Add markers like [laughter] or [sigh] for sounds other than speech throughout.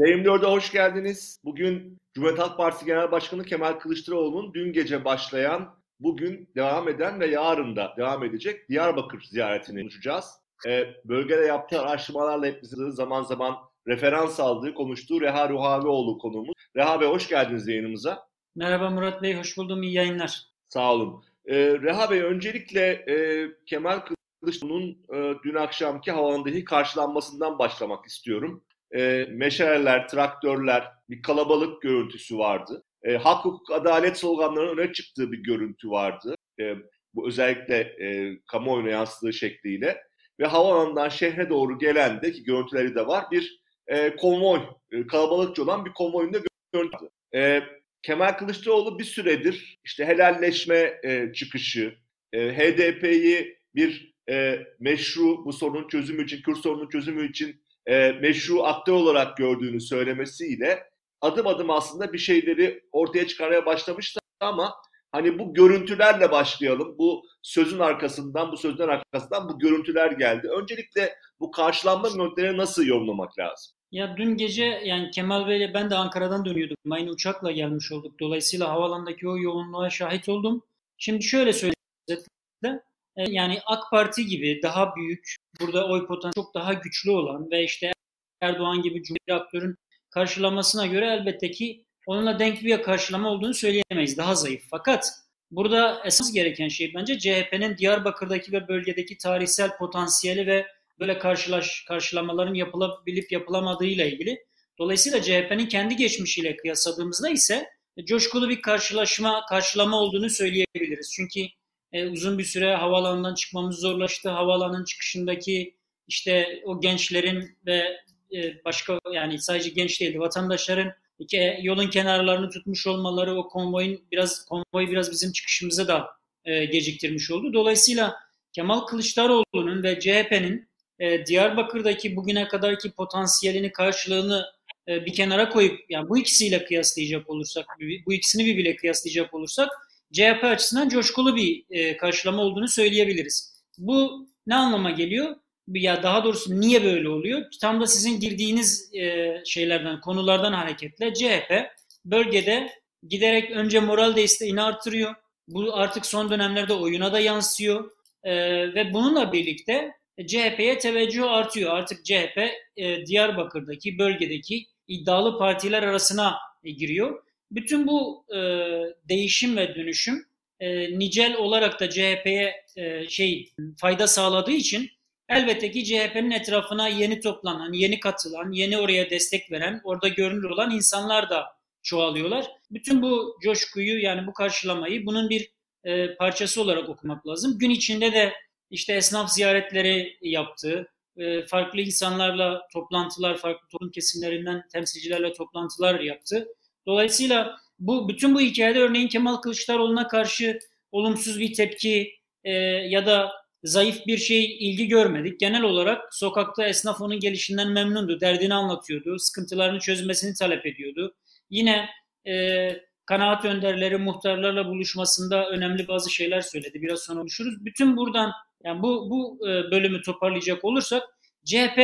TM4'e hoş geldiniz. Bugün Cumhuriyet Halk Partisi Genel Başkanı Kemal Kılıçdaroğlu'nun dün gece başlayan, bugün devam eden ve yarın da devam edecek Diyarbakır ziyaretini konuşacağız. Ee, bölgede yaptığı araştırmalarla hepimizin zaman zaman referans aldığı, konuştuğu Reha Ruhavioğlu konuğumuz. Reha Bey hoş geldiniz yayınımıza. Merhaba Murat Bey, hoş buldum. İyi yayınlar. Sağ olun. Ee, Reha Bey öncelikle e, Kemal Kılıçdaroğlu'nun e, dün akşamki havalandaki karşılanmasından başlamak istiyorum e, meşaleler, traktörler, bir kalabalık görüntüsü vardı. E, hak, hukuk, adalet sloganlarının öne çıktığı bir görüntü vardı. E, bu özellikle e, kamuoyuna yansıdığı şekliyle. Ve havaalanından şehre doğru gelen de ki görüntüleri de var bir e, konvoy, e, kalabalıkça olan bir konvoyun da görüntü. E, Kemal Kılıçdaroğlu bir süredir işte helalleşme e, çıkışı, e, HDP'yi bir e, meşru bu sorunun çözümü için, Kürt sorunun çözümü için e, meşru aktör olarak gördüğünü söylemesiyle adım adım aslında bir şeyleri ortaya çıkarmaya başlamıştı ama hani bu görüntülerle başlayalım. Bu sözün arkasından, bu sözün arkasından bu görüntüler geldi. Öncelikle bu karşılanma görüntüleri nasıl yorumlamak lazım? Ya dün gece yani Kemal Bey'le ben de Ankara'dan dönüyordum. Aynı uçakla gelmiş olduk. Dolayısıyla havalandaki o yoğunluğa şahit oldum. Şimdi şöyle söyleyeyim. E, yani AK Parti gibi daha büyük, burada oy potansiyeli çok daha güçlü olan ve işte Erdoğan gibi cumhuriyet aktörün karşılamasına göre elbette ki onunla denk bir karşılama olduğunu söyleyemeyiz. Daha zayıf. Fakat burada esas gereken şey bence CHP'nin Diyarbakır'daki ve bölgedeki tarihsel potansiyeli ve böyle karşılaş, karşılamaların yapılabilip yapılamadığıyla ilgili. Dolayısıyla CHP'nin kendi geçmişiyle kıyasladığımızda ise coşkulu bir karşılaşma, karşılama olduğunu söyleyebiliriz. Çünkü e, uzun bir süre havaalanından çıkmamız zorlaştı. Havaalanının çıkışındaki işte o gençlerin ve e, başka yani sadece genç değildi vatandaşların iki, yolun kenarlarını tutmuş olmaları o konvoyun biraz konvoy biraz bizim çıkışımıza da e, geciktirmiş oldu. Dolayısıyla Kemal Kılıçdaroğlu'nun ve CHP'nin e, Diyarbakır'daki bugüne kadarki potansiyelini karşılığını e, bir kenara koyup yani bu ikisiyle kıyaslayacak olursak bu ikisini birbiriyle kıyaslayacak olursak CHP açısından coşkulu bir e, karşılama olduğunu söyleyebiliriz. Bu ne anlama geliyor? Ya daha doğrusu niye böyle oluyor? Tam da sizin girdiğiniz e, şeylerden, konulardan hareketle CHP bölgede giderek önce moral desteğini artırıyor. Bu artık son dönemlerde oyuna da yansıyor. E, ve bununla birlikte CHP'ye teveccüh artıyor. Artık CHP e, Diyarbakır'daki bölgedeki iddialı partiler arasına e, giriyor. Bütün bu e, değişim ve dönüşüm e, nicel olarak da CHP'ye e, şey fayda sağladığı için elbette ki CHP'nin etrafına yeni toplanan, yeni katılan, yeni oraya destek veren, orada görünür olan insanlar da çoğalıyorlar. Bütün bu coşkuyu yani bu karşılamayı bunun bir e, parçası olarak okumak lazım. Gün içinde de işte esnaf ziyaretleri yaptığı, e, farklı insanlarla toplantılar, farklı toplum kesimlerinden temsilcilerle toplantılar yaptı. Dolayısıyla bu bütün bu hikayede örneğin Kemal Kılıçdaroğlu'na karşı olumsuz bir tepki e, ya da zayıf bir şey ilgi görmedik. Genel olarak sokakta esnaf onun gelişinden memnundu, derdini anlatıyordu, sıkıntılarını çözmesini talep ediyordu. Yine e, kanaat önderleri muhtarlarla buluşmasında önemli bazı şeyler söyledi. Biraz sonra konuşuruz. Bütün buradan yani bu bu e, bölümü toparlayacak olursak CHP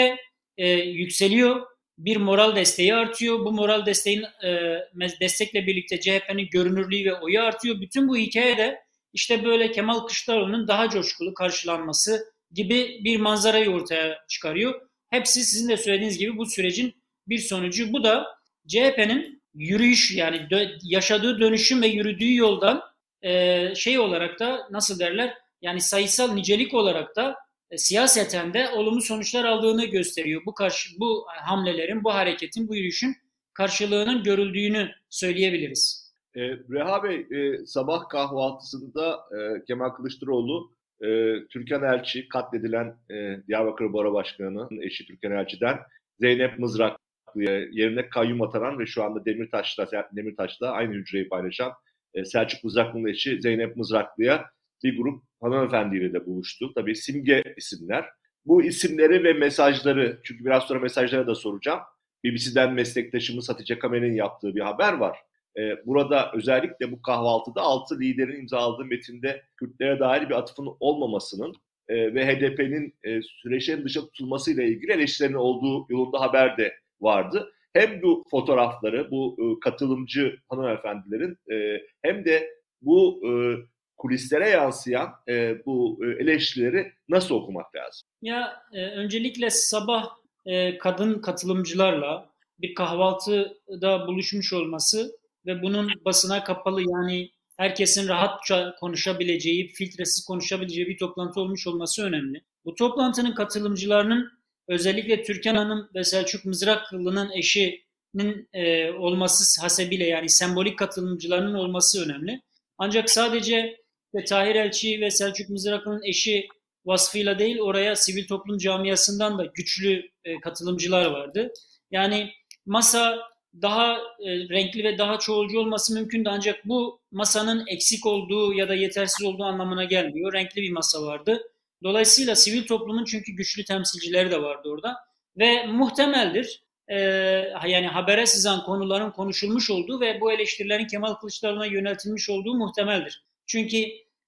e, yükseliyor bir moral desteği artıyor. Bu moral desteğin e, destekle birlikte CHP'nin görünürlüğü ve oyu artıyor. Bütün bu hikayede işte böyle Kemal Kılıçdaroğlu'nun daha coşkulu karşılanması gibi bir manzarayı ortaya çıkarıyor. Hepsi sizin de söylediğiniz gibi bu sürecin bir sonucu. Bu da CHP'nin yürüyüş yani dö- yaşadığı dönüşüm ve yürüdüğü yoldan e, şey olarak da nasıl derler yani sayısal nicelik olarak da siyaseten de olumlu sonuçlar aldığını gösteriyor. Bu karşı, bu hamlelerin, bu hareketin, bu yürüyüşün karşılığının görüldüğünü söyleyebiliriz. E, Reha Bey, e, sabah kahvaltısında e, Kemal Kılıçdaroğlu, e, Türkan Elçi, katledilen e, Diyarbakır Bora Başkanı'nın eşi Türkan Elçi'den Zeynep Mızraklı'ya yerine kayyum atanan ve şu anda Demirtaş'ta, Demirtaş'ta aynı hücreyi paylaşan e, Selçuk Mızraklı'nın eşi Zeynep Mızraklı'ya bir grup hanımefendiyle de buluştu. Tabii simge isimler. Bu isimleri ve mesajları, çünkü biraz sonra mesajlara da soracağım. BBC'den meslektaşımız Hatice Kamer'in yaptığı bir haber var. Ee, burada özellikle bu kahvaltıda altı liderin imzaladığı metinde Kürtlere dair bir atıfın olmamasının e, ve HDP'nin e, süreçlerin dışa tutulmasıyla ilgili eleştirilerin olduğu yolunda haber de vardı. hem bu fotoğrafları, bu e, katılımcı hanımefendilerin e, hem de bu e, kulislere yansıyan e, bu e, eleştirileri nasıl okumak lazım? Ya e, öncelikle sabah e, kadın katılımcılarla bir kahvaltıda buluşmuş olması ve bunun basına kapalı yani herkesin rahatça konuşabileceği, filtresiz konuşabileceği bir toplantı olmuş olması önemli. Bu toplantının katılımcılarının özellikle Türkan Hanım ve Selçuk Mızraklı'nın eşinin e, olması hasebiyle yani sembolik katılımcılarının olması önemli. Ancak sadece ve Tahir Elçi ve Selçuk Mızraklı'nın eşi vasfıyla değil oraya sivil toplum camiasından da güçlü e, katılımcılar vardı. Yani masa daha e, renkli ve daha çoğulcu olması mümkün de ancak bu masanın eksik olduğu ya da yetersiz olduğu anlamına gelmiyor. Renkli bir masa vardı. Dolayısıyla sivil toplumun çünkü güçlü temsilcileri de vardı orada ve muhtemeldir e, yani habere sızan konuların konuşulmuş olduğu ve bu eleştirilerin Kemal Kılıçdaroğlu'na yöneltilmiş olduğu muhtemeldir. Çünkü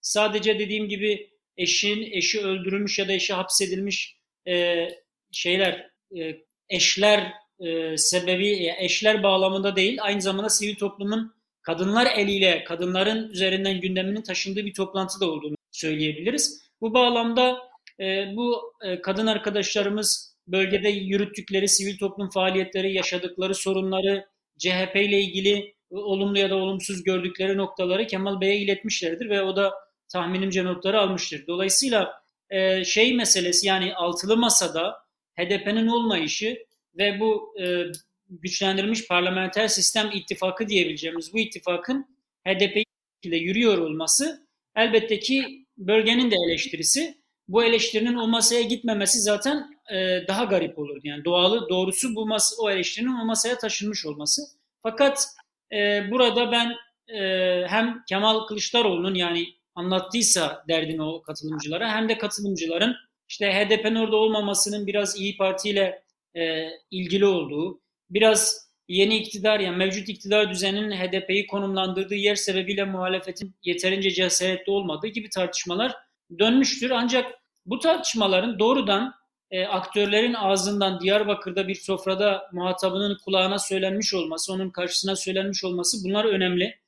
sadece dediğim gibi eşin eşi öldürülmüş ya da eşi hapsedilmiş e, şeyler e, eşler e, sebebi eşler bağlamında değil aynı zamanda sivil toplumun kadınlar eliyle kadınların üzerinden gündeminin taşındığı bir toplantı da olduğunu söyleyebiliriz. Bu bağlamda e, bu e, kadın arkadaşlarımız bölgede yürüttükleri sivil toplum faaliyetleri, yaşadıkları sorunları, CHP ile ilgili olumlu ya da olumsuz gördükleri noktaları Kemal Bey'e iletmişlerdir ve o da tahminimce notları almıştır. Dolayısıyla e, şey meselesi yani altılı masada HDP'nin olmayışı ve bu e, güçlendirilmiş parlamenter sistem ittifakı diyebileceğimiz bu ittifakın HDP ile yürüyor olması elbette ki bölgenin de eleştirisi. Bu eleştirinin o masaya gitmemesi zaten e, daha garip olurdu. Yani doğalı doğrusu bu mas o eleştirinin o masaya taşınmış olması. Fakat e, burada ben e, hem Kemal Kılıçdaroğlu'nun yani anlattıysa derdini o katılımcılara hem de katılımcıların işte HDP'nin orada olmamasının biraz İyi Parti ile e, ilgili olduğu, biraz yeni iktidar yani mevcut iktidar düzeninin HDP'yi konumlandırdığı yer sebebiyle muhalefetin yeterince cesaretli olmadığı gibi tartışmalar dönmüştür. Ancak bu tartışmaların doğrudan e, aktörlerin ağzından Diyarbakır'da bir sofrada muhatabının kulağına söylenmiş olması, onun karşısına söylenmiş olması bunlar önemli.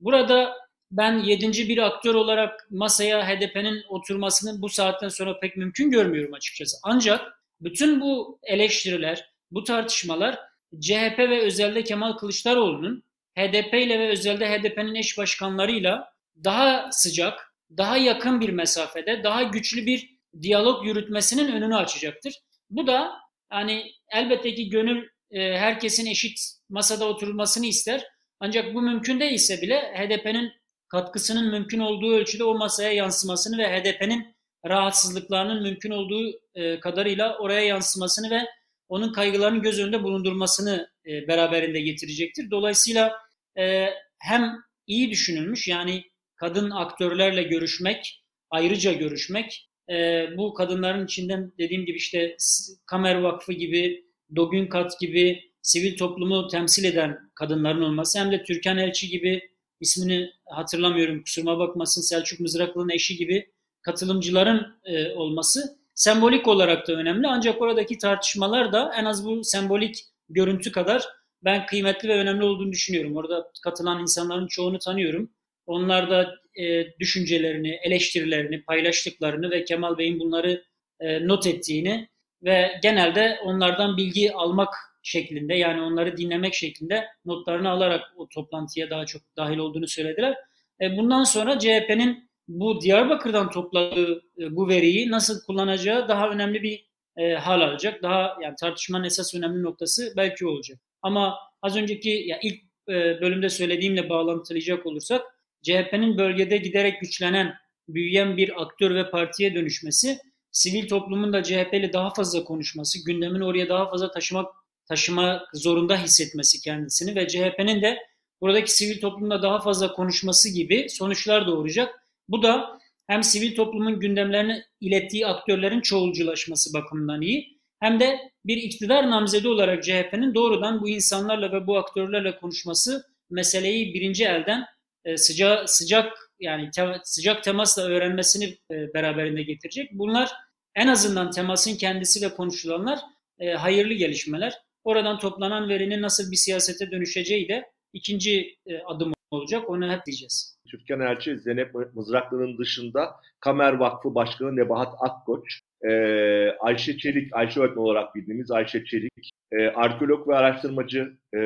Burada ben yedinci bir aktör olarak masaya HDP'nin oturmasını bu saatten sonra pek mümkün görmüyorum açıkçası. Ancak bütün bu eleştiriler, bu tartışmalar CHP ve özelde Kemal Kılıçdaroğlu'nun HDP ile ve özelde HDP'nin eş başkanlarıyla daha sıcak, daha yakın bir mesafede, daha güçlü bir diyalog yürütmesinin önünü açacaktır. Bu da hani elbette ki gönül e, herkesin eşit masada oturulmasını ister. Ancak bu mümkün değilse bile HDP'nin katkısının mümkün olduğu ölçüde o masaya yansımasını ve HDP'nin rahatsızlıklarının mümkün olduğu e, kadarıyla oraya yansımasını ve onun kaygılarını göz önünde bulundurmasını e, beraberinde getirecektir. Dolayısıyla e, hem iyi düşünülmüş yani kadın aktörlerle görüşmek, ayrıca görüşmek, bu kadınların içinden dediğim gibi işte Kamer Vakfı gibi, Dogün Kat gibi sivil toplumu temsil eden kadınların olması hem de Türkan Elçi gibi ismini hatırlamıyorum kusuruma bakmasın Selçuk Mızraklı'nın eşi gibi katılımcıların e, olması sembolik olarak da önemli. Ancak oradaki tartışmalar da en az bu sembolik görüntü kadar ben kıymetli ve önemli olduğunu düşünüyorum. Orada katılan insanların çoğunu tanıyorum. Onlar da e, düşüncelerini, eleştirilerini paylaştıklarını ve Kemal Bey'in bunları e, not ettiğini ve genelde onlardan bilgi almak şeklinde yani onları dinlemek şeklinde notlarını alarak o toplantıya daha çok dahil olduğunu söylediler. E, bundan sonra CHP'nin bu Diyarbakır'dan topladığı e, bu veriyi nasıl kullanacağı daha önemli bir e, hal alacak. Daha yani tartışmanın esas önemli noktası belki olacak. Ama az önceki ya ilk e, bölümde söylediğimle bağlantılayacak olursak CHP'nin bölgede giderek güçlenen, büyüyen bir aktör ve partiye dönüşmesi, sivil toplumun da CHP ile daha fazla konuşması, gündemin oraya daha fazla taşımak taşıma zorunda hissetmesi kendisini ve CHP'nin de buradaki sivil toplumda daha fazla konuşması gibi sonuçlar doğuracak. Bu da hem sivil toplumun gündemlerini ilettiği aktörlerin çoğulculaşması bakımından iyi hem de bir iktidar namzedi olarak CHP'nin doğrudan bu insanlarla ve bu aktörlerle konuşması meseleyi birinci elden e, sıcak sıcak yani te, sıcak temasla öğrenmesini e, beraberinde getirecek. Bunlar en azından temasın kendisi ve konuşulanlar e, hayırlı gelişmeler. Oradan toplanan verinin nasıl bir siyasete dönüşeceği de ikinci e, adım olacak. Onu hep diyeceğiz. Türkan Elçi, Zeynep Mızraklı'nın dışında Kamer Vakfı Başkanı Nebahat Akkoç, e, Ayşe Çelik, Ayşe öğretmen olarak bildiğimiz Ayşe Çelik, e, arkeolog ve araştırmacı e,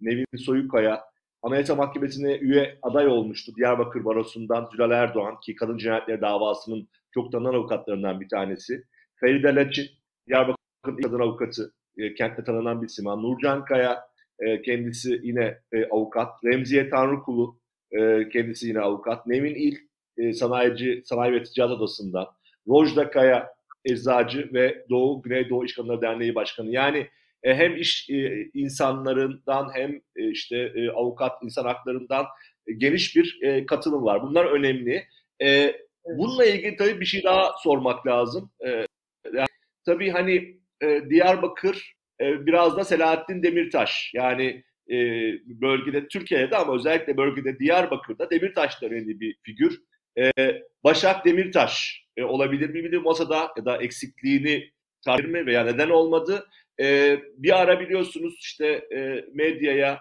Nevin Soyukaya, Anayasa Mahkemesi'ne üye aday olmuştu Diyarbakır Barosu'ndan Zülal Erdoğan ki kadın cinayetleri davasının çok tanınan avukatlarından bir tanesi. Feride Laçin, Diyarbakır kadın avukatı, e, kentte tanınan bir isim. Nurcan Kaya, e, kendisi yine e, avukat. Remziye Tanrıkulu, e, kendisi yine avukat. Nevin İl, e, sanayici, Sanayi ve Ticaret Odası'ndan. Rojda Kaya, eczacı ve Doğu Güneydoğu İş Kadınları Derneği Başkanı. Yani e, hem iş e, insanlarından hem e, işte e, avukat insan haklarından e, geniş bir e, katılım var. Bunlar önemli. E, bununla ilgili tabii bir şey daha sormak lazım. E, yani, tabii hani e, Diyarbakır e, biraz da Selahattin Demirtaş yani e, bölgede Türkiye'de ama özellikle bölgede Diyarbakır'da Demirtaş önemli bir figür. E, Başak Demirtaş e, olabilir mi bilir masada ya da eksikliğini tarih mi veya neden olmadı? E, bir ara biliyorsunuz işte medyaya,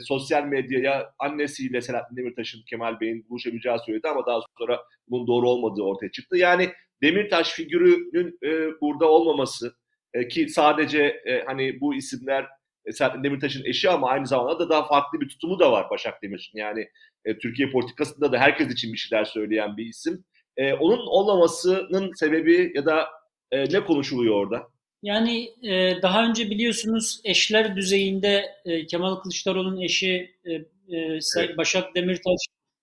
sosyal medyaya annesiyle Selahattin Demirtaş'ın Kemal Bey'in buluşabileceği söyledi ama daha sonra bunun doğru olmadığı ortaya çıktı. Yani Demirtaş figürünün burada olmaması e, ki sadece e, hani bu isimler e, Selahattin Demirtaş'ın eşi ama aynı zamanda da daha farklı bir tutumu da var Başak Demirtaş'ın. Yani e, Türkiye politikasında da herkes için bir şeyler söyleyen bir isim. E, onun olmamasının sebebi ya da e, ne konuşuluyor orada? Yani e, daha önce biliyorsunuz eşler düzeyinde e, Kemal Kılıçdaroğlu'nun eşi e, e, evet. Başak Demirtaş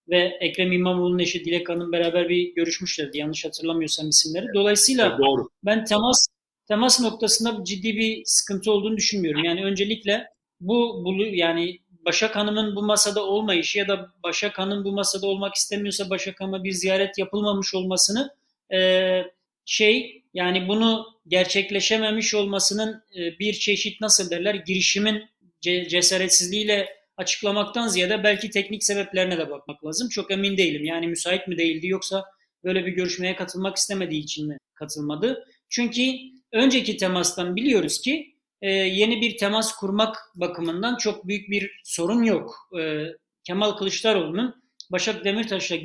ve Ekrem İmamoğlu'nun eşi Dilek Hanım beraber bir görüşmüşlerdi yanlış hatırlamıyorsam isimleri. Dolayısıyla evet, doğru. ben temas temas noktasında ciddi bir sıkıntı olduğunu düşünmüyorum. Yani öncelikle bu, bu yani Başak Hanım'ın bu masada olmayışı ya da Başak Hanım bu masada olmak istemiyorsa Başak Hanım'a bir ziyaret yapılmamış olmasını e, şey yani bunu gerçekleşememiş olmasının e, bir çeşit nasıl derler girişimin ce- cesaretsizliğiyle açıklamaktan ziyade belki teknik sebeplerine de bakmak lazım. Çok emin değilim. Yani müsait mi değildi yoksa böyle bir görüşmeye katılmak istemediği için mi katılmadı? Çünkü önceki temastan biliyoruz ki e, yeni bir temas kurmak bakımından çok büyük bir sorun yok. E, Kemal Kılıçdaroğlu'nun Başak Demirtaş'la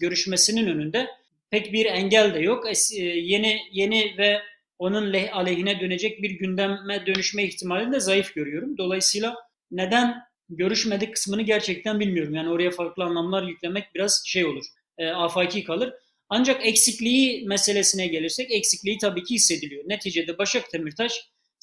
görüşmesinin önünde pek bir engel de yok. E, yeni yeni ve onun aleyhine dönecek bir gündeme dönüşme ihtimalini de zayıf görüyorum. Dolayısıyla neden görüşmedik kısmını gerçekten bilmiyorum. Yani oraya farklı anlamlar yüklemek biraz şey olur. E, afaki kalır. Ancak eksikliği meselesine gelirsek eksikliği tabii ki hissediliyor. Neticede Başak Demirtaş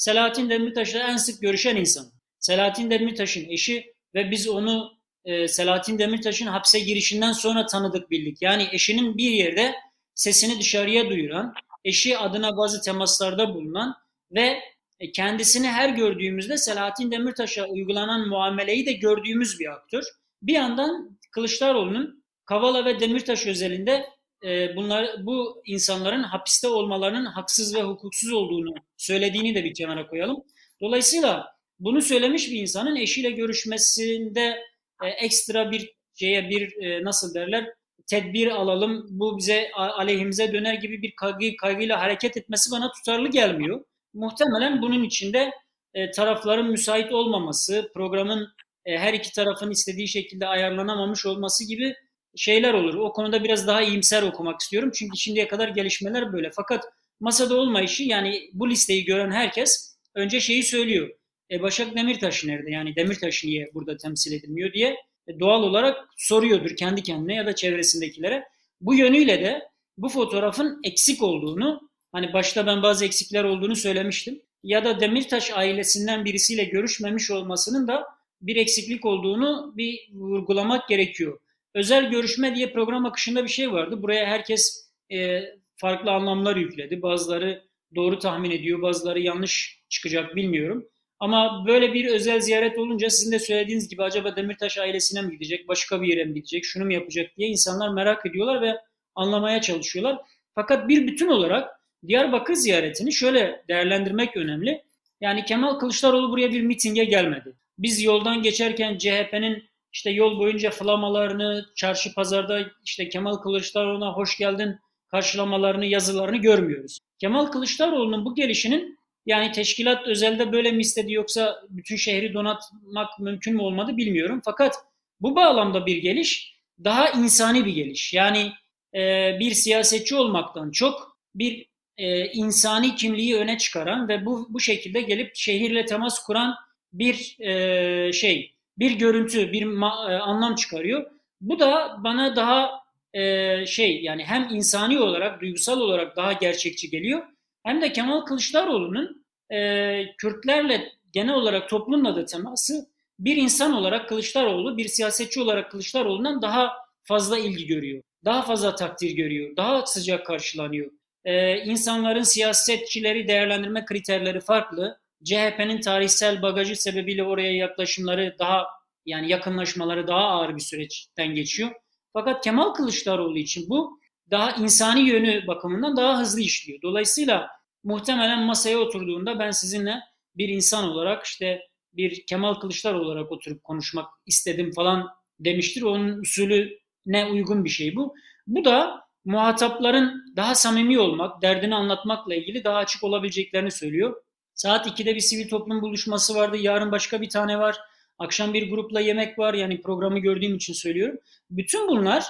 Selahattin Demirtaş'la en sık görüşen insan. Selahattin Demirtaş'ın eşi ve biz onu e, Selahattin Demirtaş'ın hapse girişinden sonra tanıdık bildik. Yani eşinin bir yerde sesini dışarıya duyuran, eşi adına bazı temaslarda bulunan ve e, kendisini her gördüğümüzde Selahattin Demirtaş'a uygulanan muameleyi de gördüğümüz bir aktör. Bir yandan Kılıçdaroğlu'nun Kavala ve Demirtaş özelinde e, bunlar bu insanların hapiste olmalarının haksız ve hukuksuz olduğunu söylediğini de bir kenara koyalım. Dolayısıyla bunu söylemiş bir insanın eşiyle görüşmesinde e, ekstra bir şeye bir e, nasıl derler tedbir alalım bu bize aleyhimize döner gibi bir kaygı, kaygıyla hareket etmesi bana tutarlı gelmiyor. Muhtemelen bunun içinde e, tarafların müsait olmaması, programın e, her iki tarafın istediği şekilde ayarlanamamış olması gibi şeyler olur. O konuda biraz daha iyimser okumak istiyorum. Çünkü şimdiye kadar gelişmeler böyle. Fakat masada olmayışı yani bu listeyi gören herkes önce şeyi söylüyor. E Başak Demirtaş nerede? Yani Demirtaş niye burada temsil edilmiyor diye e, doğal olarak soruyordur kendi kendine ya da çevresindekilere. Bu yönüyle de bu fotoğrafın eksik olduğunu, hani başta ben bazı eksikler olduğunu söylemiştim. Ya da Demirtaş ailesinden birisiyle görüşmemiş olmasının da bir eksiklik olduğunu bir vurgulamak gerekiyor. Özel görüşme diye program akışında bir şey vardı. Buraya herkes e, farklı anlamlar yükledi. Bazıları doğru tahmin ediyor, bazıları yanlış çıkacak bilmiyorum. Ama böyle bir özel ziyaret olunca sizin de söylediğiniz gibi acaba Demirtaş ailesine mi gidecek, başka bir yere mi gidecek, şunu mu yapacak diye insanlar merak ediyorlar ve anlamaya çalışıyorlar. Fakat bir bütün olarak Diyarbakır ziyaretini şöyle değerlendirmek önemli. Yani Kemal Kılıçdaroğlu buraya bir mitinge gelmedi. Biz yoldan geçerken CHP'nin işte yol boyunca flamalarını, çarşı pazarda işte Kemal Kılıçdaroğlu'na hoş geldin karşılamalarını, yazılarını görmüyoruz. Kemal Kılıçdaroğlu'nun bu gelişinin Yani teşkilat özelde böyle mi istedi yoksa bütün şehri donatmak mümkün mü olmadı bilmiyorum. Fakat bu bağlamda bir geliş daha insani bir geliş. Yani e, bir siyasetçi olmaktan çok bir e, insani kimliği öne çıkaran ve bu bu şekilde gelip şehirle temas kuran bir e, şey, bir görüntü, bir ma, e, anlam çıkarıyor. Bu da bana daha e, şey yani hem insani olarak, duygusal olarak daha gerçekçi geliyor. Hem de Kemal Kılıçdaroğlu'nun e, Kürtlerle genel olarak toplumla da teması bir insan olarak Kılıçdaroğlu, bir siyasetçi olarak Kılıçdaroğlu'ndan daha fazla ilgi görüyor. Daha fazla takdir görüyor. Daha sıcak karşılanıyor. Ee, insanların siyasetçileri değerlendirme kriterleri farklı. CHP'nin tarihsel bagajı sebebiyle oraya yaklaşımları daha yani yakınlaşmaları daha ağır bir süreçten geçiyor. Fakat Kemal Kılıçdaroğlu için bu daha insani yönü bakımından daha hızlı işliyor. Dolayısıyla muhtemelen masaya oturduğunda ben sizinle bir insan olarak işte bir Kemal Kılıçdaroğlu olarak oturup konuşmak istedim falan demiştir. Onun usulü ne uygun bir şey bu. Bu da muhatapların daha samimi olmak, derdini anlatmakla ilgili daha açık olabileceklerini söylüyor. Saat 2'de bir sivil toplum buluşması vardı. Yarın başka bir tane var. Akşam bir grupla yemek var. Yani programı gördüğüm için söylüyorum. Bütün bunlar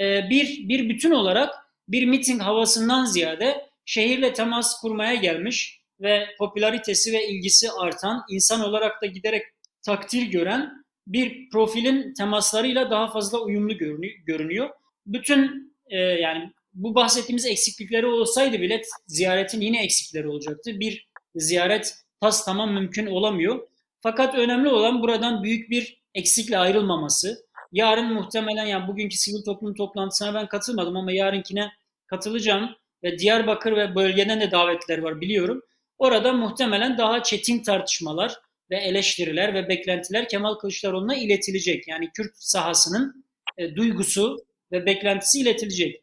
e, bir bir bütün olarak bir miting havasından ziyade şehirle temas kurmaya gelmiş ve popülaritesi ve ilgisi artan, insan olarak da giderek takdir gören bir profilin temaslarıyla daha fazla uyumlu görünüyor. Bütün e, yani bu bahsettiğimiz eksiklikleri olsaydı bile ziyaretin yine eksikleri olacaktı. Bir ziyaret tas tamam mümkün olamıyor. Fakat önemli olan buradan büyük bir eksikle ayrılmaması. Yarın muhtemelen yani bugünkü sivil toplum toplantısına ben katılmadım ama yarınkine katılacağım ve Diyarbakır ve bölgeden de davetler var biliyorum. Orada muhtemelen daha çetin tartışmalar ve eleştiriler ve beklentiler Kemal Kılıçdaroğlu'na iletilecek. Yani Kürt sahasının e, duygusu ve beklentisi iletilecek.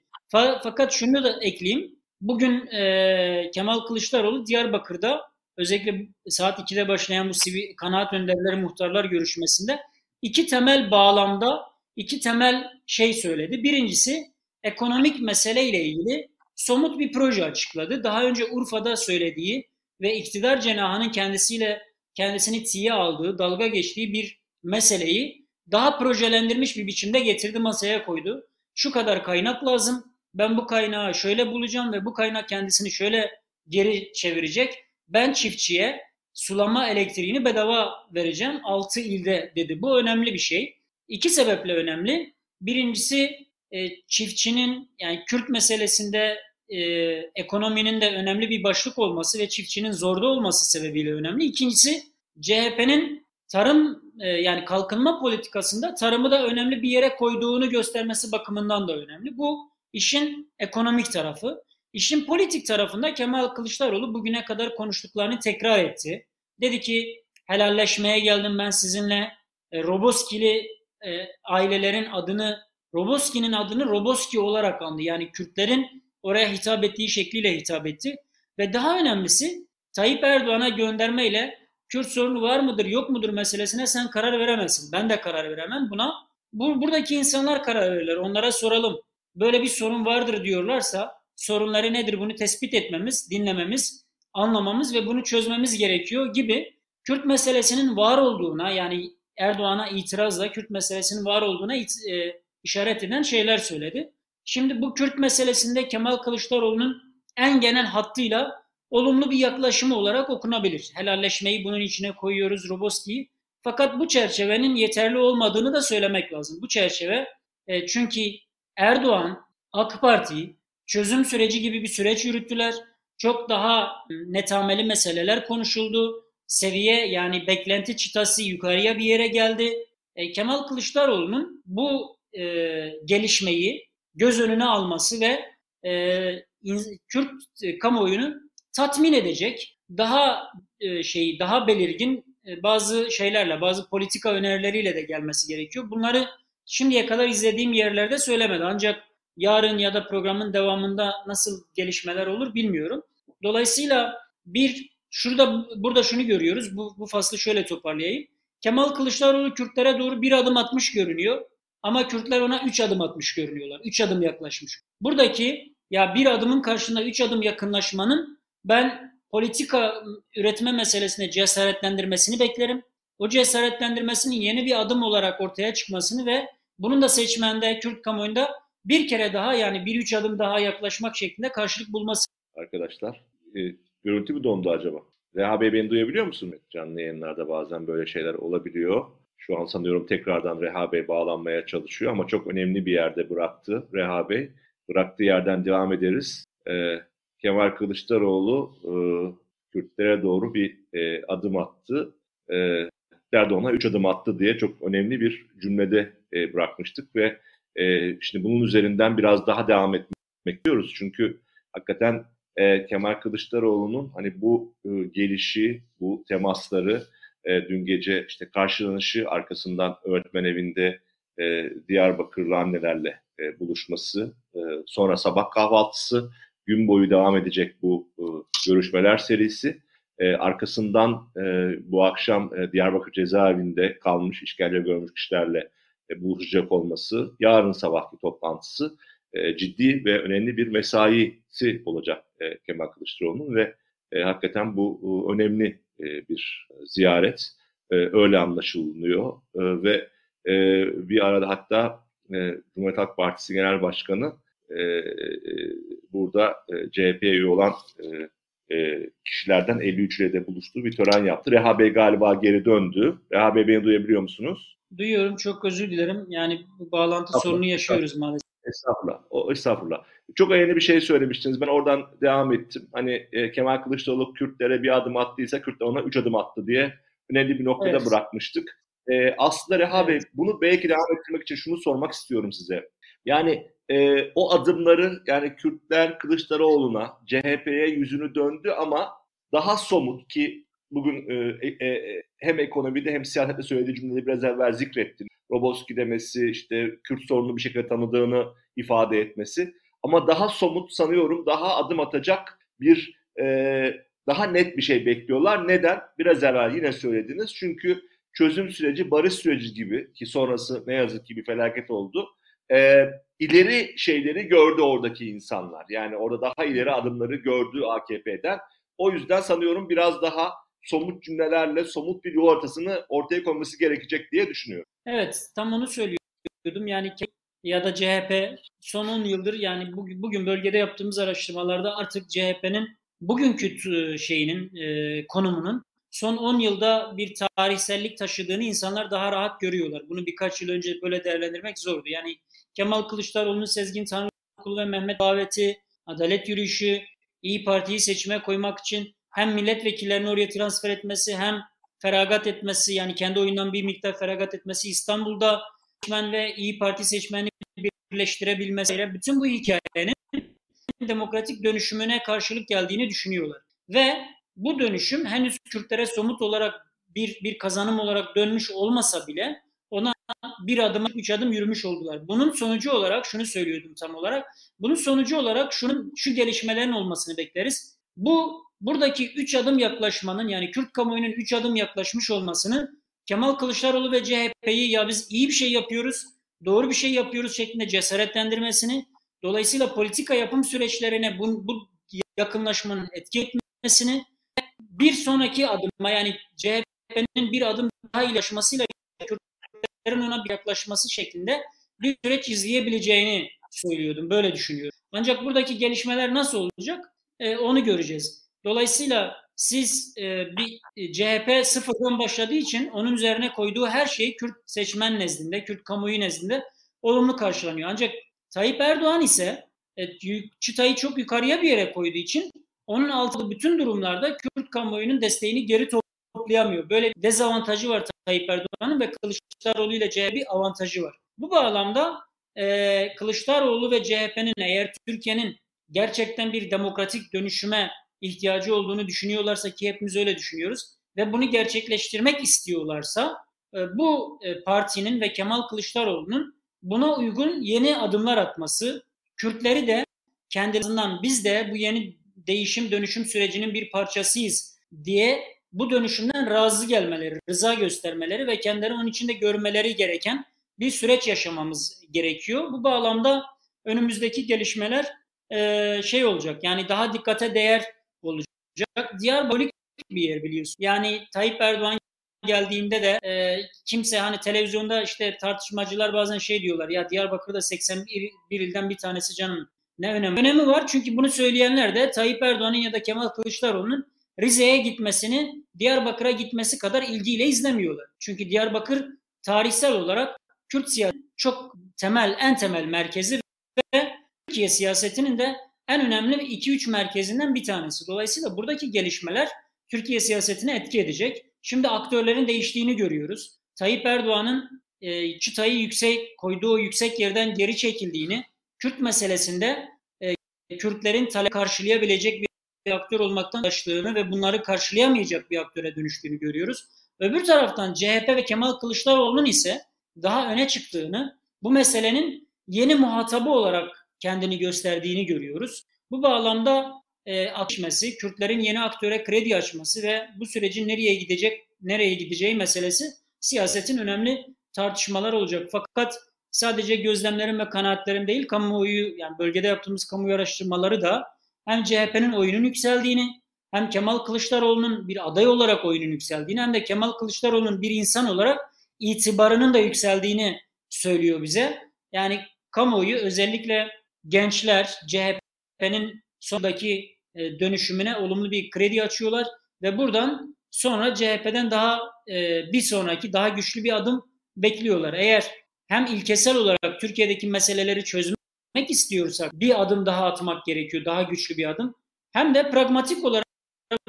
Fakat şunu da ekleyeyim. Bugün e, Kemal Kılıçdaroğlu Diyarbakır'da özellikle saat 2'de başlayan bu sivil kanaat önderleri muhtarlar görüşmesinde iki temel bağlamda iki temel şey söyledi. Birincisi ekonomik meseleyle ilgili somut bir proje açıkladı. Daha önce Urfa'da söylediği ve iktidar cenahının kendisiyle kendisini tiye aldığı, dalga geçtiği bir meseleyi daha projelendirmiş bir biçimde getirdi masaya koydu şu kadar kaynak lazım. Ben bu kaynağı şöyle bulacağım ve bu kaynak kendisini şöyle geri çevirecek. Ben çiftçiye sulama elektriğini bedava vereceğim 6 ilde dedi. Bu önemli bir şey. İki sebeple önemli. Birincisi e, çiftçinin yani Kürt meselesinde e, ekonominin de önemli bir başlık olması ve çiftçinin zorda olması sebebiyle önemli. İkincisi CHP'nin tarım e, yani kalkınma politikasında tarımı da önemli bir yere koyduğunu göstermesi bakımından da önemli. Bu işin ekonomik tarafı. İşin politik tarafında Kemal Kılıçdaroğlu bugüne kadar konuştuklarını tekrar etti. Dedi ki helalleşmeye geldim ben sizinle. E, Roboskili e, ailelerin adını Roboski'nin adını Roboski olarak andı. Yani Kürtlerin oraya hitap ettiği şekliyle hitap etti. Ve daha önemlisi Tayyip Erdoğan'a göndermeyle Kürt sorunu var mıdır yok mudur meselesine sen karar veremezsin. Ben de karar veremem buna. Bu, buradaki insanlar karar verirler. Onlara soralım. Böyle bir sorun vardır diyorlarsa sorunları nedir bunu tespit etmemiz, dinlememiz, anlamamız ve bunu çözmemiz gerekiyor gibi Kürt meselesinin var olduğuna yani Erdoğan'a itirazla Kürt meselesinin var olduğuna e, işaret eden şeyler söyledi. Şimdi bu Kürt meselesinde Kemal Kılıçdaroğlu'nun en genel hattıyla olumlu bir yaklaşımı olarak okunabilir. Helalleşmeyi bunun içine koyuyoruz Roboski'yi. Fakat bu çerçevenin yeterli olmadığını da söylemek lazım. Bu çerçeve e, çünkü Erdoğan, AK Parti çözüm süreci gibi bir süreç yürüttüler. Çok daha netameli meseleler konuşuldu. Seviye yani beklenti çıtası yukarıya bir yere geldi. E, Kemal Kılıçdaroğlu'nun bu e, gelişmeyi göz önüne alması ve e, Kürt e, kamuoyunu tatmin edecek daha e, şey daha belirgin e, bazı şeylerle, bazı politika önerileriyle de gelmesi gerekiyor. Bunları şimdiye kadar izlediğim yerlerde söylemedi. Ancak yarın ya da programın devamında nasıl gelişmeler olur bilmiyorum. Dolayısıyla bir şurada burada şunu görüyoruz. Bu, bu faslı şöyle toparlayayım. Kemal Kılıçdaroğlu Kürtlere doğru bir adım atmış görünüyor. Ama Kürtler ona üç adım atmış görünüyorlar. Üç adım yaklaşmış. Buradaki ya bir adımın karşında üç adım yakınlaşmanın ben politika üretme meselesine cesaretlendirmesini beklerim. O cesaretlendirmesinin yeni bir adım olarak ortaya çıkmasını ve bunun da seçmende, Kürt kamuoyunda bir kere daha yani bir üç adım daha yaklaşmak şeklinde karşılık bulması. Arkadaşlar, e, görüntü mü dondu acaba? Reha Bey beni duyabiliyor musun? Canlı yayınlarda bazen böyle şeyler olabiliyor. Şu an sanıyorum tekrardan Reha Bey bağlanmaya çalışıyor ama çok önemli bir yerde bıraktı Reha Bey. Bıraktığı yerden devam ederiz. Ee, Kemal Kılıçdaroğlu e, Kürtlere doğru bir e, adım attı. E, Erdoğan'a üç adım attı diye çok önemli bir cümlede e, bırakmıştık ve e, şimdi bunun üzerinden biraz daha devam etmek diyoruz. Çünkü hakikaten e, Kemal Kılıçdaroğlu'nun hani bu e, gelişi, bu temasları, e, dün gece işte karşılanışı arkasından öğretmen evinde e, Diyarbakırlı annelerle e, buluşması, e, sonra sabah kahvaltısı, gün boyu devam edecek bu e, görüşmeler serisi. E, arkasından e, bu akşam e, Diyarbakır cezaevinde kalmış, işkence görmüş kişilerle buluşacak olması, yarın sabahki toplantısı e, ciddi ve önemli bir mesaisi olacak e, Kemal Kılıçdaroğlu'nun ve e, hakikaten bu e, önemli e, bir ziyaret. E, öyle anlaşılıyor e, ve e, bir arada hatta e, Cumhuriyet Halk Partisi Genel Başkanı e, e, burada e, CHP üye olan e, e, kişilerden 53 ile de buluştuğu bir tören yaptı. Reha Bey galiba geri döndü. Reha Bey beni duyabiliyor musunuz? Duyuyorum. Çok özür dilerim. Yani bu bağlantı sorunu yaşıyoruz maalesef. Estağfurullah. O, estağfurullah. Çok önemli bir şey söylemiştiniz. Ben oradan devam ettim. Hani e, Kemal Kılıçdaroğlu Kürtlere bir adım attıysa Kürtler ona üç adım attı diye önemli bir noktada evet. bırakmıştık. E, aslında Reha evet. Bey bunu belki devam ettirmek için şunu sormak istiyorum size. Yani e, o adımları yani Kürtler Kılıçdaroğlu'na CHP'ye yüzünü döndü ama daha somut ki bugün e, e, e, hem ekonomide hem siyasette söylediği cümleleri biraz evvel zikrettim. Roboski demesi, işte Kürt sorunu bir şekilde tanıdığını ifade etmesi. Ama daha somut sanıyorum daha adım atacak bir e, daha net bir şey bekliyorlar. Neden? Biraz evvel yine söylediniz. Çünkü çözüm süreci barış süreci gibi ki sonrası ne yazık ki bir felaket oldu. E, ileri şeyleri gördü oradaki insanlar. Yani orada daha ileri adımları gördü AKP'den. O yüzden sanıyorum biraz daha somut cümlelerle somut bir yol ortasını ortaya koyması gerekecek diye düşünüyorum. Evet tam onu söylüyordum. Yani ya da CHP son 10 yıldır yani bugün bölgede yaptığımız araştırmalarda artık CHP'nin bugünkü şeyinin e, konumunun son 10 yılda bir tarihsellik taşıdığını insanlar daha rahat görüyorlar. Bunu birkaç yıl önce böyle değerlendirmek zordu. Yani Kemal Kılıçdaroğlu'nun Sezgin Tanrıkulu ve Mehmet Daveti, Adalet Yürüyüşü, İyi Parti'yi seçime koymak için hem milletvekillerini oraya transfer etmesi hem feragat etmesi yani kendi oyundan bir miktar feragat etmesi İstanbul'da seçmen ve İyi Parti seçmeni birleştirebilmesiyle bütün bu hikayenin demokratik dönüşümüne karşılık geldiğini düşünüyorlar. Ve bu dönüşüm henüz Kürtlere somut olarak bir, bir kazanım olarak dönmüş olmasa bile ona bir adım, üç adım yürümüş oldular. Bunun sonucu olarak şunu söylüyordum tam olarak. Bunun sonucu olarak şunun şu gelişmelerin olmasını bekleriz. Bu buradaki üç adım yaklaşmanın yani Kürt kamuoyunun üç adım yaklaşmış olmasını Kemal Kılıçdaroğlu ve CHP'yi ya biz iyi bir şey yapıyoruz, doğru bir şey yapıyoruz şeklinde cesaretlendirmesini, dolayısıyla politika yapım süreçlerine bu, bu yakınlaşmanın etki etmesini, bir sonraki adıma yani CHP'nin bir adım daha iyileşmesiyle Kürtlerin ona bir yaklaşması şeklinde bir süreç izleyebileceğini söylüyordum. Böyle düşünüyorum. Ancak buradaki gelişmeler nasıl olacak? Ee, onu göreceğiz. Dolayısıyla siz e, bir e, CHP sıfırdan başladığı için onun üzerine koyduğu her şey Kürt seçmen nezdinde, Kürt kamuoyu nezdinde olumlu karşılanıyor. Ancak Tayyip Erdoğan ise e, çıtayı çok yukarıya bir yere koyduğu için onun altında bütün durumlarda Kürt kamuoyunun desteğini geri toplayamıyor. Böyle dezavantajı var Tayyip Erdoğan'ın ve Kılıçdaroğlu ile CHP avantajı var. Bu bağlamda e, Kılıçdaroğlu ve CHP'nin eğer Türkiye'nin gerçekten bir demokratik dönüşüme ihtiyacı olduğunu düşünüyorlarsa ki hepimiz öyle düşünüyoruz ve bunu gerçekleştirmek istiyorlarsa e, bu e, partinin ve Kemal Kılıçdaroğlu'nun buna uygun yeni adımlar atması, Kürtleri de kendilerinden biz de bu yeni değişim dönüşüm sürecinin bir parçasıyız diye bu dönüşümden razı gelmeleri, rıza göstermeleri ve kendileri onun içinde görmeleri gereken bir süreç yaşamamız gerekiyor. Bu bağlamda önümüzdeki gelişmeler e, şey olacak yani daha dikkate değer olacak. Diyarbakır bir yer biliyorsun. Yani Tayyip Erdoğan geldiğinde de e, kimse hani televizyonda işte tartışmacılar bazen şey diyorlar ya Diyarbakır'da 81 ilden bir tanesi canım ne önemi? Önemi var çünkü bunu söyleyenler de Tayyip Erdoğan'ın ya da Kemal Kılıçdaroğlu'nun Rize'ye gitmesini Diyarbakır'a gitmesi kadar ilgiyle izlemiyorlar. Çünkü Diyarbakır tarihsel olarak Kürt siyasetinin çok temel, en temel merkezi ve Türkiye siyasetinin de en önemli 2-3 merkezinden bir tanesi. Dolayısıyla buradaki gelişmeler Türkiye siyasetine etki edecek. Şimdi aktörlerin değiştiğini görüyoruz. Tayyip Erdoğan'ın e, çıtayı yüksek koyduğu yüksek yerden geri çekildiğini, Kürt meselesinde e, Kürtlerin talep karşılayabilecek bir aktör olmaktan başladığını ve bunları karşılayamayacak bir aktöre dönüştüğünü görüyoruz. Öbür taraftan CHP ve Kemal Kılıçdaroğlu'nun ise daha öne çıktığını, bu meselenin yeni muhatabı olarak kendini gösterdiğini görüyoruz. Bu bağlamda e, akışması, Kürtlerin yeni aktöre kredi açması ve bu sürecin nereye gidecek, nereye gideceği meselesi siyasetin önemli tartışmalar olacak. Fakat sadece gözlemlerim ve kanaatlerim değil, kamuoyu yani bölgede yaptığımız kamuoyu araştırmaları da hem CHP'nin oyunun yükseldiğini, hem Kemal Kılıçdaroğlu'nun bir aday olarak oyunun yükseldiğini hem de Kemal Kılıçdaroğlu'nun bir insan olarak itibarının da yükseldiğini söylüyor bize. Yani kamuoyu özellikle gençler CHP'nin sondaki e, dönüşümüne olumlu bir kredi açıyorlar ve buradan sonra CHP'den daha e, bir sonraki daha güçlü bir adım bekliyorlar. Eğer hem ilkesel olarak Türkiye'deki meseleleri çözmek istiyorsak bir adım daha atmak gerekiyor, daha güçlü bir adım. Hem de pragmatik olarak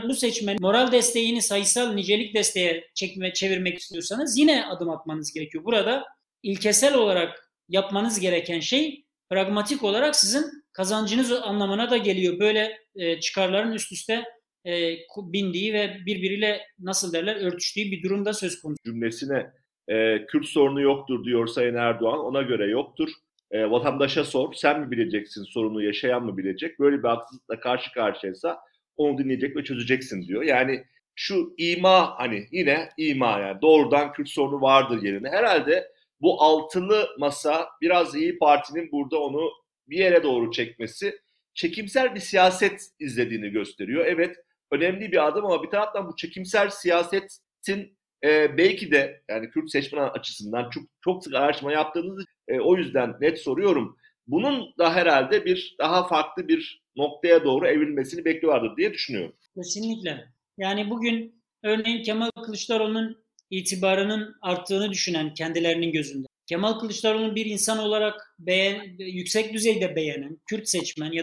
bu seçmen moral desteğini sayısal nicelik desteğe çekme, çevirmek istiyorsanız yine adım atmanız gerekiyor. Burada ilkesel olarak yapmanız gereken şey pragmatik olarak sizin kazancınız anlamına da geliyor. Böyle e, çıkarların üst üste e, bindiği ve birbiriyle nasıl derler örtüştüğü bir durumda söz konusu. Cümlesine e, Kürt sorunu yoktur diyor Sayın Erdoğan. Ona göre yoktur. E, vatandaşa sor. Sen mi bileceksin sorunu yaşayan mı bilecek? Böyle bir haksızlıkla karşı karşıyaysa onu dinleyecek ve çözeceksin diyor. Yani şu ima hani yine ima yani doğrudan Kürt sorunu vardır yerine. Herhalde bu altılı masa biraz iyi Parti'nin burada onu bir yere doğru çekmesi çekimsel bir siyaset izlediğini gösteriyor. Evet önemli bir adım ama bir taraftan bu çekimsel siyasetin e, belki de yani Kürt seçmen açısından çok çok sık araştırma yaptığınız e, o yüzden net soruyorum. Bunun da herhalde bir daha farklı bir noktaya doğru evrilmesini bekliyorlardır diye düşünüyorum. Kesinlikle. Yani bugün örneğin Kemal Kılıçdaroğlu'nun itibarının arttığını düşünen kendilerinin gözünde. Kemal Kılıçdaroğlu'nu bir insan olarak beğen, yüksek düzeyde beğenen Kürt seçmen ya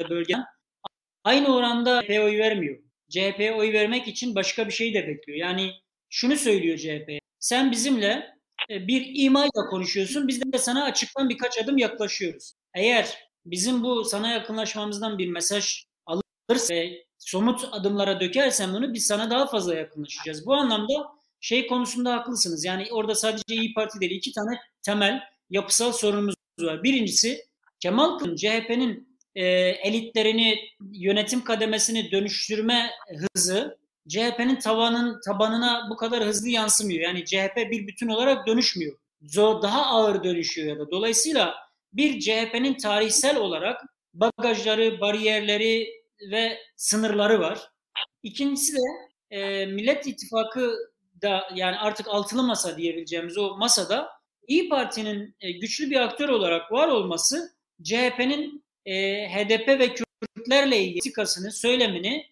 da bölgeden aynı oranda CHP'ye oy vermiyor. CHP'ye oy vermek için başka bir şey de bekliyor. Yani şunu söylüyor CHP. Sen bizimle bir imayla konuşuyorsun. Biz de sana açıktan birkaç adım yaklaşıyoruz. Eğer bizim bu sana yakınlaşmamızdan bir mesaj alırsa somut adımlara dökersen bunu biz sana daha fazla yakınlaşacağız. Bu anlamda şey konusunda haklısınız. Yani orada sadece İyi Parti değil iki tane temel yapısal sorunumuz var. Birincisi Kemal Kılıç CHP'nin e, elitlerini yönetim kademesini dönüştürme hızı CHP'nin tavanın tabanına bu kadar hızlı yansımıyor. Yani CHP bir bütün olarak dönüşmüyor. Daha ağır dönüşüyor ya da. Dolayısıyla bir CHP'nin tarihsel olarak bagajları, bariyerleri ve sınırları var. İkincisi de e, Millet İttifakı da yani artık altılı masa diyebileceğimiz o masada İyi Parti'nin e, güçlü bir aktör olarak var olması CHP'nin e, HDP ve Kürtlerle ilgili söylemini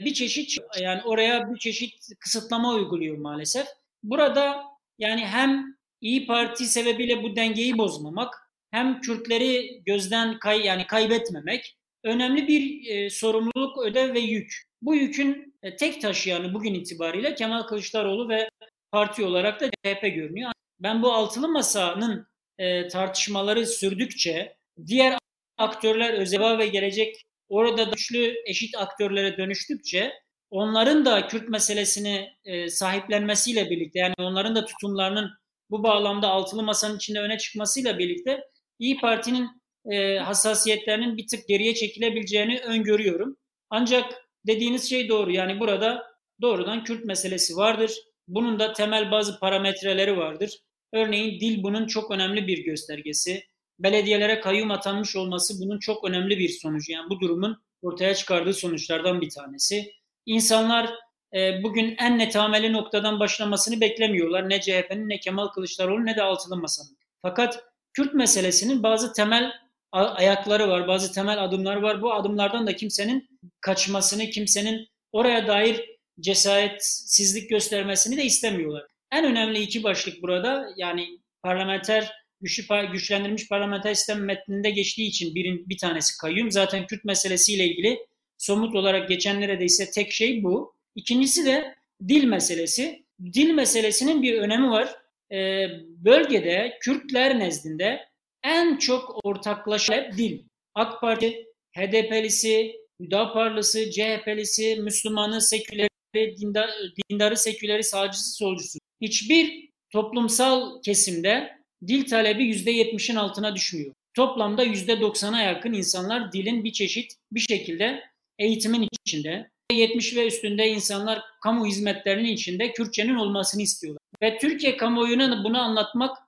bir çeşit yani oraya bir çeşit kısıtlama uyguluyor maalesef. Burada yani hem İyi Parti sebebiyle bu dengeyi bozmamak hem Kürtleri gözden kay yani kaybetmemek önemli bir e, sorumluluk, ödev ve yük. Bu yükün e, tek taşıyanı bugün itibariyle Kemal Kılıçdaroğlu ve parti olarak da CHP görünüyor. Ben bu altılı masanın e, tartışmaları sürdükçe diğer aktörler özel ve gelecek orada güçlü eşit aktörlere dönüştükçe onların da Kürt meselesini e, sahiplenmesiyle birlikte yani onların da tutumlarının bu bağlamda altılı masanın içinde öne çıkmasıyla birlikte İyi Parti'nin e, hassasiyetlerinin bir tık geriye çekilebileceğini öngörüyorum. Ancak dediğiniz şey doğru. Yani burada doğrudan Kürt meselesi vardır. Bunun da temel bazı parametreleri vardır. Örneğin dil bunun çok önemli bir göstergesi. Belediyelere kayyum atanmış olması bunun çok önemli bir sonucu. Yani bu durumun ortaya çıkardığı sonuçlardan bir tanesi. İnsanlar e, bugün en netameli noktadan başlamasını beklemiyorlar. Ne CHP'nin ne Kemal Kılıçdaroğlu ne de Altılı Masa'nın. Fakat Kürt meselesinin bazı temel ayakları var, bazı temel adımlar var. Bu adımlardan da kimsenin kaçmasını, kimsenin oraya dair cesaretsizlik göstermesini de istemiyorlar. En önemli iki başlık burada yani parlamenter güçlü, güçlendirilmiş parlamenter sistem metninde geçtiği için birin, bir tanesi kayyum. Zaten Kürt meselesiyle ilgili somut olarak geçen neredeyse tek şey bu. İkincisi de dil meselesi. Dil meselesinin bir önemi var. Ee, bölgede Kürtler nezdinde en çok ortaklaşan dil. AK Parti, HDP'lisi, Hüdaparlısı, CHP'lisi, Müslümanı, seküleri, dindar, dindarı, seküleri, sağcısı, solcusu. Hiçbir toplumsal kesimde dil talebi %70'in altına düşmüyor. Toplamda %90'a yakın insanlar dilin bir çeşit bir şekilde eğitimin içinde. 70 ve üstünde insanlar kamu hizmetlerinin içinde Kürtçenin olmasını istiyorlar. Ve Türkiye kamuoyuna bunu anlatmak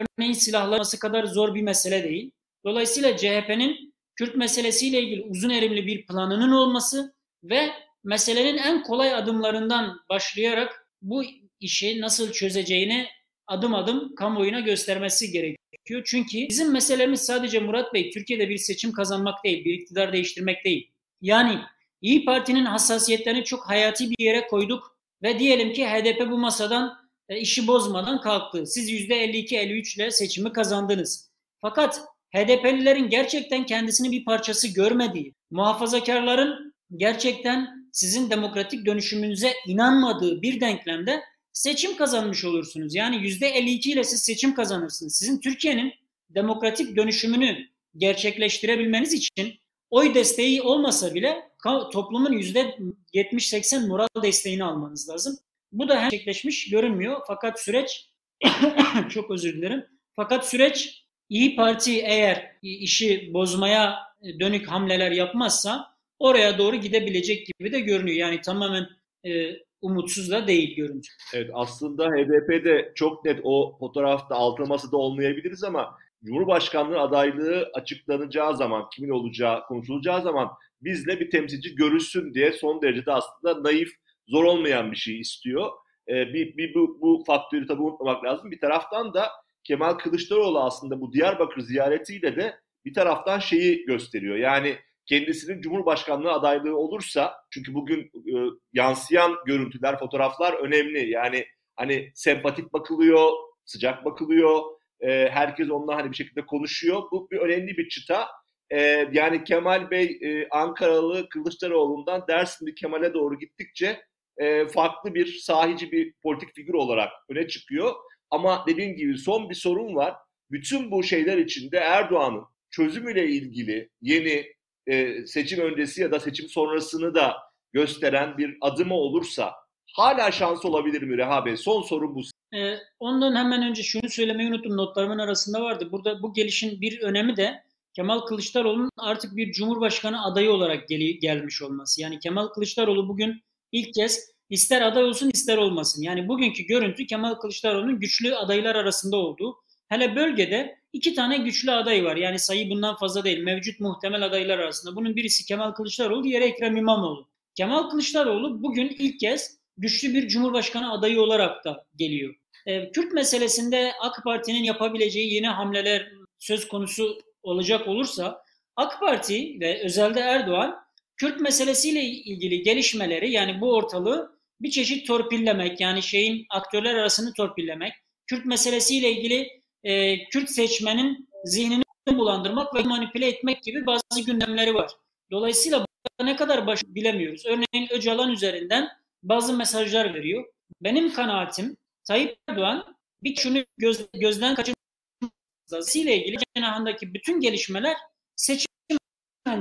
örneğin silahlanması kadar zor bir mesele değil. Dolayısıyla CHP'nin Kürt meselesiyle ilgili uzun erimli bir planının olması ve meselenin en kolay adımlarından başlayarak bu işi nasıl çözeceğini adım adım kamuoyuna göstermesi gerekiyor. Çünkü bizim meselemiz sadece Murat Bey Türkiye'de bir seçim kazanmak değil, bir iktidar değiştirmek değil. Yani İyi Parti'nin hassasiyetlerini çok hayati bir yere koyduk ve diyelim ki HDP bu masadan e, işi bozmadan kalktı. Siz %52-53 ile seçimi kazandınız. Fakat HDP'lilerin gerçekten kendisini bir parçası görmediği, muhafazakarların gerçekten sizin demokratik dönüşümünüze inanmadığı bir denklemde seçim kazanmış olursunuz. Yani yüzde 52 ile siz seçim kazanırsınız. Sizin Türkiye'nin demokratik dönüşümünü gerçekleştirebilmeniz için oy desteği olmasa bile toplumun yüzde 70-80 moral desteğini almanız lazım. Bu da gerçekleşmiş görünmüyor. Fakat süreç [coughs] çok özür dilerim. Fakat süreç İyi Parti eğer işi bozmaya dönük hamleler yapmazsa oraya doğru gidebilecek gibi de görünüyor. Yani tamamen e, umutsuz da değil görüntü. Evet aslında HDP'de çok net o fotoğrafta altlaması da olmayabiliriz ama Cumhurbaşkanlığı adaylığı açıklanacağı zaman, kimin olacağı konuşulacağı zaman bizle bir temsilci görüşsün diye son derece de aslında naif, zor olmayan bir şey istiyor. Ee, bir, bir bu, bu faktörü tabii unutmamak lazım. Bir taraftan da Kemal Kılıçdaroğlu aslında bu Diyarbakır ziyaretiyle de bir taraftan şeyi gösteriyor. Yani kendisinin Cumhurbaşkanlığı adaylığı olursa çünkü bugün e, yansıyan görüntüler, fotoğraflar önemli. Yani hani sempatik bakılıyor, sıcak bakılıyor. E, herkes onunla hani bir şekilde konuşuyor. Bu bir önemli bir çıta. E, yani Kemal Bey e, Ankaralı Kılıçdaroğlu'ndan Dersimli Kemal'e doğru gittikçe e, farklı bir sahici bir politik figür olarak öne çıkıyor. Ama dediğim gibi son bir sorun var. Bütün bu şeyler içinde Erdoğan'ın çözümüyle ilgili yeni e, seçim öncesi ya da seçim sonrasını da gösteren bir adımı olursa hala şans olabilir mi Reha Bey? Son sorun bu. E, ondan hemen önce şunu söylemeyi unuttum. Notlarımın arasında vardı. Burada bu gelişin bir önemi de Kemal Kılıçdaroğlu'nun artık bir cumhurbaşkanı adayı olarak gel- gelmiş olması. Yani Kemal Kılıçdaroğlu bugün ilk kez ister aday olsun ister olmasın. Yani bugünkü görüntü Kemal Kılıçdaroğlu'nun güçlü adaylar arasında olduğu. Hele bölgede iki tane güçlü aday var. Yani sayı bundan fazla değil. Mevcut muhtemel adaylar arasında. Bunun birisi Kemal Kılıçdaroğlu, diğeri Ekrem İmamoğlu. Kemal Kılıçdaroğlu bugün ilk kez güçlü bir cumhurbaşkanı adayı olarak da geliyor. Ee, Kürt meselesinde AK Parti'nin yapabileceği yeni hamleler söz konusu olacak olursa AK Parti ve özelde Erdoğan Kürt meselesiyle ilgili gelişmeleri yani bu ortalığı bir çeşit torpillemek yani şeyin aktörler arasını torpillemek, Kürt meselesiyle ilgili e, Kürt seçmenin zihnini bulandırmak ve manipüle etmek gibi bazı gündemleri var. Dolayısıyla ne kadar baş bilemiyoruz. Örneğin Öcalan üzerinden bazı mesajlar veriyor. Benim kanaatim Tayyip Erdoğan bir şunu göz, gözden kaçırması ile ilgili cenahındaki bütün gelişmeler seçim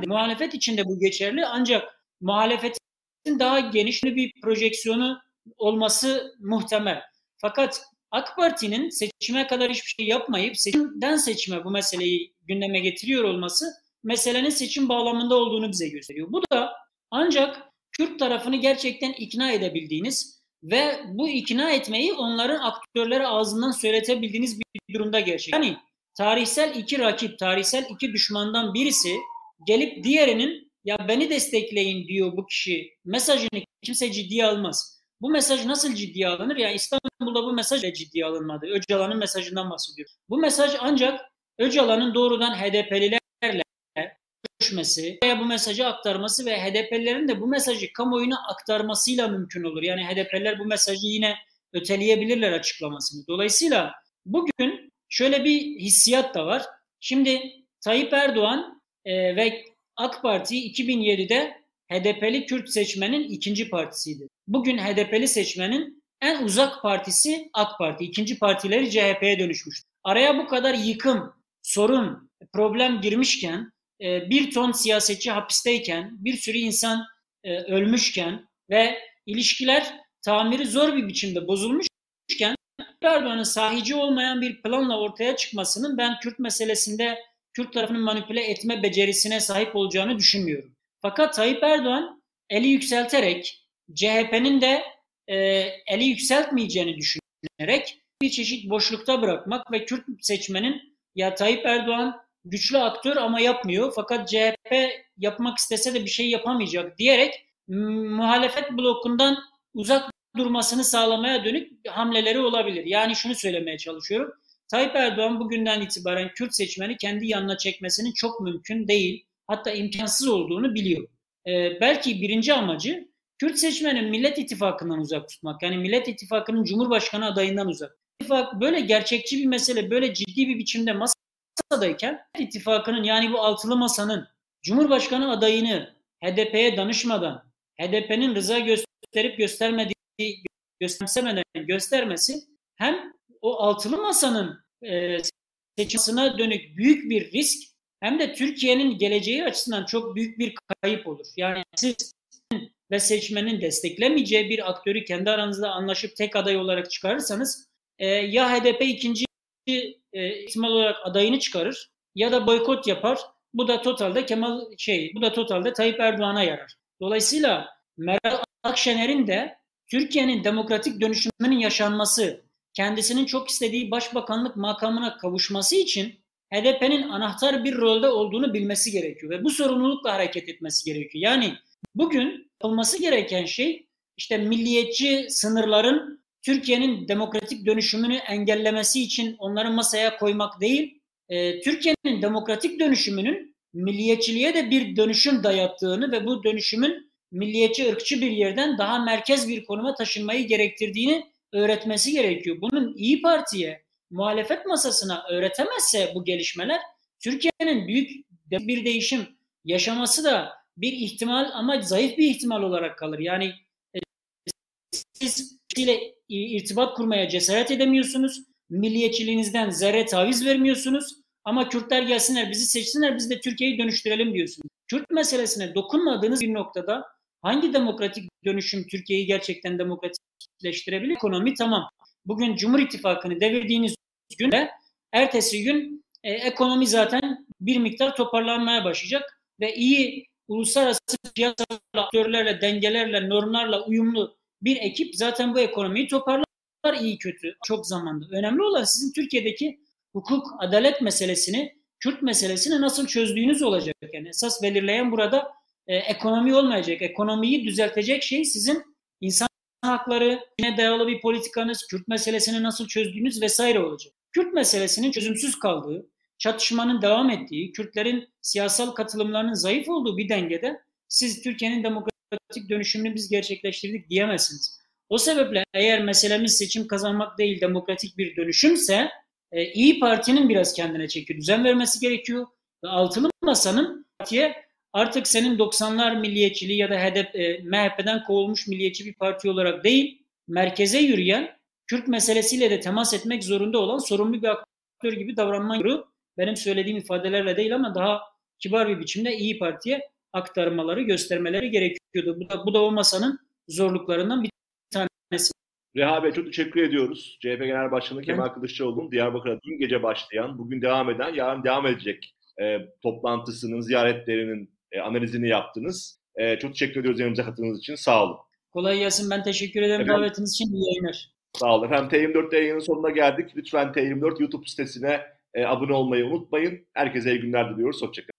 muhalefet içinde bu geçerli ancak muhalefetin daha geniş bir projeksiyonu olması muhtemel. Fakat AK Parti'nin seçime kadar hiçbir şey yapmayıp seçimden seçime bu meseleyi gündeme getiriyor olması meselenin seçim bağlamında olduğunu bize gösteriyor. Bu da ancak Kürt tarafını gerçekten ikna edebildiğiniz ve bu ikna etmeyi onların aktörleri ağzından söyletebildiğiniz bir durumda gerçek. Yani tarihsel iki rakip, tarihsel iki düşmandan birisi gelip diğerinin ya beni destekleyin diyor bu kişi. Mesajını kimse ciddiye almaz. Bu mesaj nasıl ciddiye alınır? Yani İstanbul'da bu mesaj da ciddiye alınmadı. Öcalan'ın mesajından bahsediyor. Bu mesaj ancak Öcalan'ın doğrudan HDP'lilerle görüşmesi veya bu mesajı aktarması ve HDP'lilerin de bu mesajı kamuoyuna aktarmasıyla mümkün olur. Yani HDP'liler bu mesajı yine öteleyebilirler açıklamasını. Dolayısıyla bugün şöyle bir hissiyat da var. Şimdi Tayyip Erdoğan e, ve AK Parti 2007'de HDP'li Kürt seçmenin ikinci partisiydi. Bugün HDP'li seçmenin en uzak partisi AK Parti. İkinci partileri CHP'ye dönüşmüş. Araya bu kadar yıkım, sorun, problem girmişken, e, bir ton siyasetçi hapisteyken, bir sürü insan e, ölmüşken ve ilişkiler tamiri zor bir biçimde bozulmuşken Erdoğan'ın sahici olmayan bir planla ortaya çıkmasının ben Kürt meselesinde Kürt tarafının manipüle etme becerisine sahip olacağını düşünmüyorum. Fakat Tayyip Erdoğan eli yükselterek CHP'nin de e, eli yükseltmeyeceğini düşünerek bir çeşit boşlukta bırakmak ve Kürt seçmenin ya Tayyip Erdoğan güçlü aktör ama yapmıyor fakat CHP yapmak istese de bir şey yapamayacak diyerek muhalefet blokundan uzak durmasını sağlamaya dönük hamleleri olabilir. Yani şunu söylemeye çalışıyorum. Tayyip Erdoğan bugünden itibaren Kürt seçmeni kendi yanına çekmesinin çok mümkün değil, hatta imkansız olduğunu biliyor. Ee, belki birinci amacı Kürt seçmenin Millet İttifakı'ndan uzak tutmak. Yani Millet İttifakı'nın Cumhurbaşkanı adayından uzak. İttifak böyle gerçekçi bir mesele, böyle ciddi bir biçimde masadayken İttifakı'nın yani bu altılı masanın Cumhurbaşkanı adayını HDP'ye danışmadan, HDP'nin rıza gösterip göstermediği, göstermeden göstermesi hem o altılı masanın e, seçimine dönük büyük bir risk hem de Türkiye'nin geleceği açısından çok büyük bir kayıp olur. Yani siz ve seçmenin desteklemeyeceği bir aktörü kendi aranızda anlaşıp tek aday olarak çıkarırsanız e, ya HDP ikinci e, ihtimal olarak adayını çıkarır ya da boykot yapar. Bu da totalde Kemal şey, bu da totalde Tayyip Erdoğan'a yarar. Dolayısıyla Meral Akşener'in de Türkiye'nin demokratik dönüşümünün yaşanması kendisinin çok istediği başbakanlık makamına kavuşması için HDP'nin anahtar bir rolde olduğunu bilmesi gerekiyor ve bu sorumlulukla hareket etmesi gerekiyor. Yani bugün yapılması gereken şey işte milliyetçi sınırların Türkiye'nin demokratik dönüşümünü engellemesi için onları masaya koymak değil, e, Türkiye'nin demokratik dönüşümünün milliyetçiliğe de bir dönüşüm dayattığını ve bu dönüşümün milliyetçi ırkçı bir yerden daha merkez bir konuma taşınmayı gerektirdiğini öğretmesi gerekiyor. Bunun İyi Parti'ye, muhalefet masasına öğretemezse bu gelişmeler Türkiye'nin büyük bir değişim yaşaması da bir ihtimal ama zayıf bir ihtimal olarak kalır. Yani e, siz ile irtibat kurmaya cesaret edemiyorsunuz. Milliyetçiliğinizden zerre taviz vermiyorsunuz. Ama Kürtler gelsinler, bizi seçsinler, biz de Türkiye'yi dönüştürelim diyorsunuz. Kürt meselesine dokunmadığınız bir noktada hangi demokratik dönüşüm Türkiye'yi gerçekten demokratikleştirebilir? Ekonomi tamam. Bugün Cumhur İttifakı'nı devirdiğiniz günde ertesi gün e, ekonomi zaten bir miktar toparlanmaya başlayacak ve iyi uluslararası piyasa aktörlerle, dengelerle, normlarla uyumlu bir ekip zaten bu ekonomiyi toparlar iyi kötü çok zamanda. Önemli olan sizin Türkiye'deki hukuk, adalet meselesini, Kürt meselesini nasıl çözdüğünüz olacak. Yani esas belirleyen burada e, ekonomi olmayacak. Ekonomiyi düzeltecek şey sizin insan hakları, yine dayalı bir politikanız, Kürt meselesini nasıl çözdüğünüz vesaire olacak. Kürt meselesinin çözümsüz kaldığı, çatışmanın devam ettiği, Kürtlerin siyasal katılımlarının zayıf olduğu bir dengede siz Türkiye'nin demokratik dönüşümünü biz gerçekleştirdik diyemezsiniz. O sebeple eğer meselemiz seçim kazanmak değil demokratik bir dönüşümse e, İyi Parti'nin biraz kendine çeki düzen vermesi gerekiyor. Ve altılı masanın partiye artık senin 90'lar milliyetçiliği ya da HDP, e, MHP'den kovulmuş milliyetçi bir parti olarak değil, merkeze yürüyen, Kürt meselesiyle de temas etmek zorunda olan sorumlu bir aktör gibi davranman gerekiyor. Benim söylediğim ifadelerle değil ama daha kibar bir biçimde İyi Parti'ye aktarmaları, göstermeleri gerekiyordu. Bu da, bu da o masanın zorluklarından bir tanesi. Reha Bey çok teşekkür ediyoruz. CHP Genel Başkanı evet. Kemal Kılıçdaroğlu'nun Diyarbakır'da dün gece başlayan, bugün devam eden, yarın devam edecek e, toplantısının, ziyaretlerinin e, analizini yaptınız. E, çok teşekkür ediyoruz yanımıza katıldığınız için. Sağ olun. Kolay gelsin. Ben teşekkür ederim Efendim, davetiniz için. İyi yayınlar. Sağ olun. Efendim T24'te yayının sonuna geldik. Lütfen T24 YouTube sitesine e, abone olmayı unutmayın. Herkese iyi günler diliyoruz. Hoşçakalın.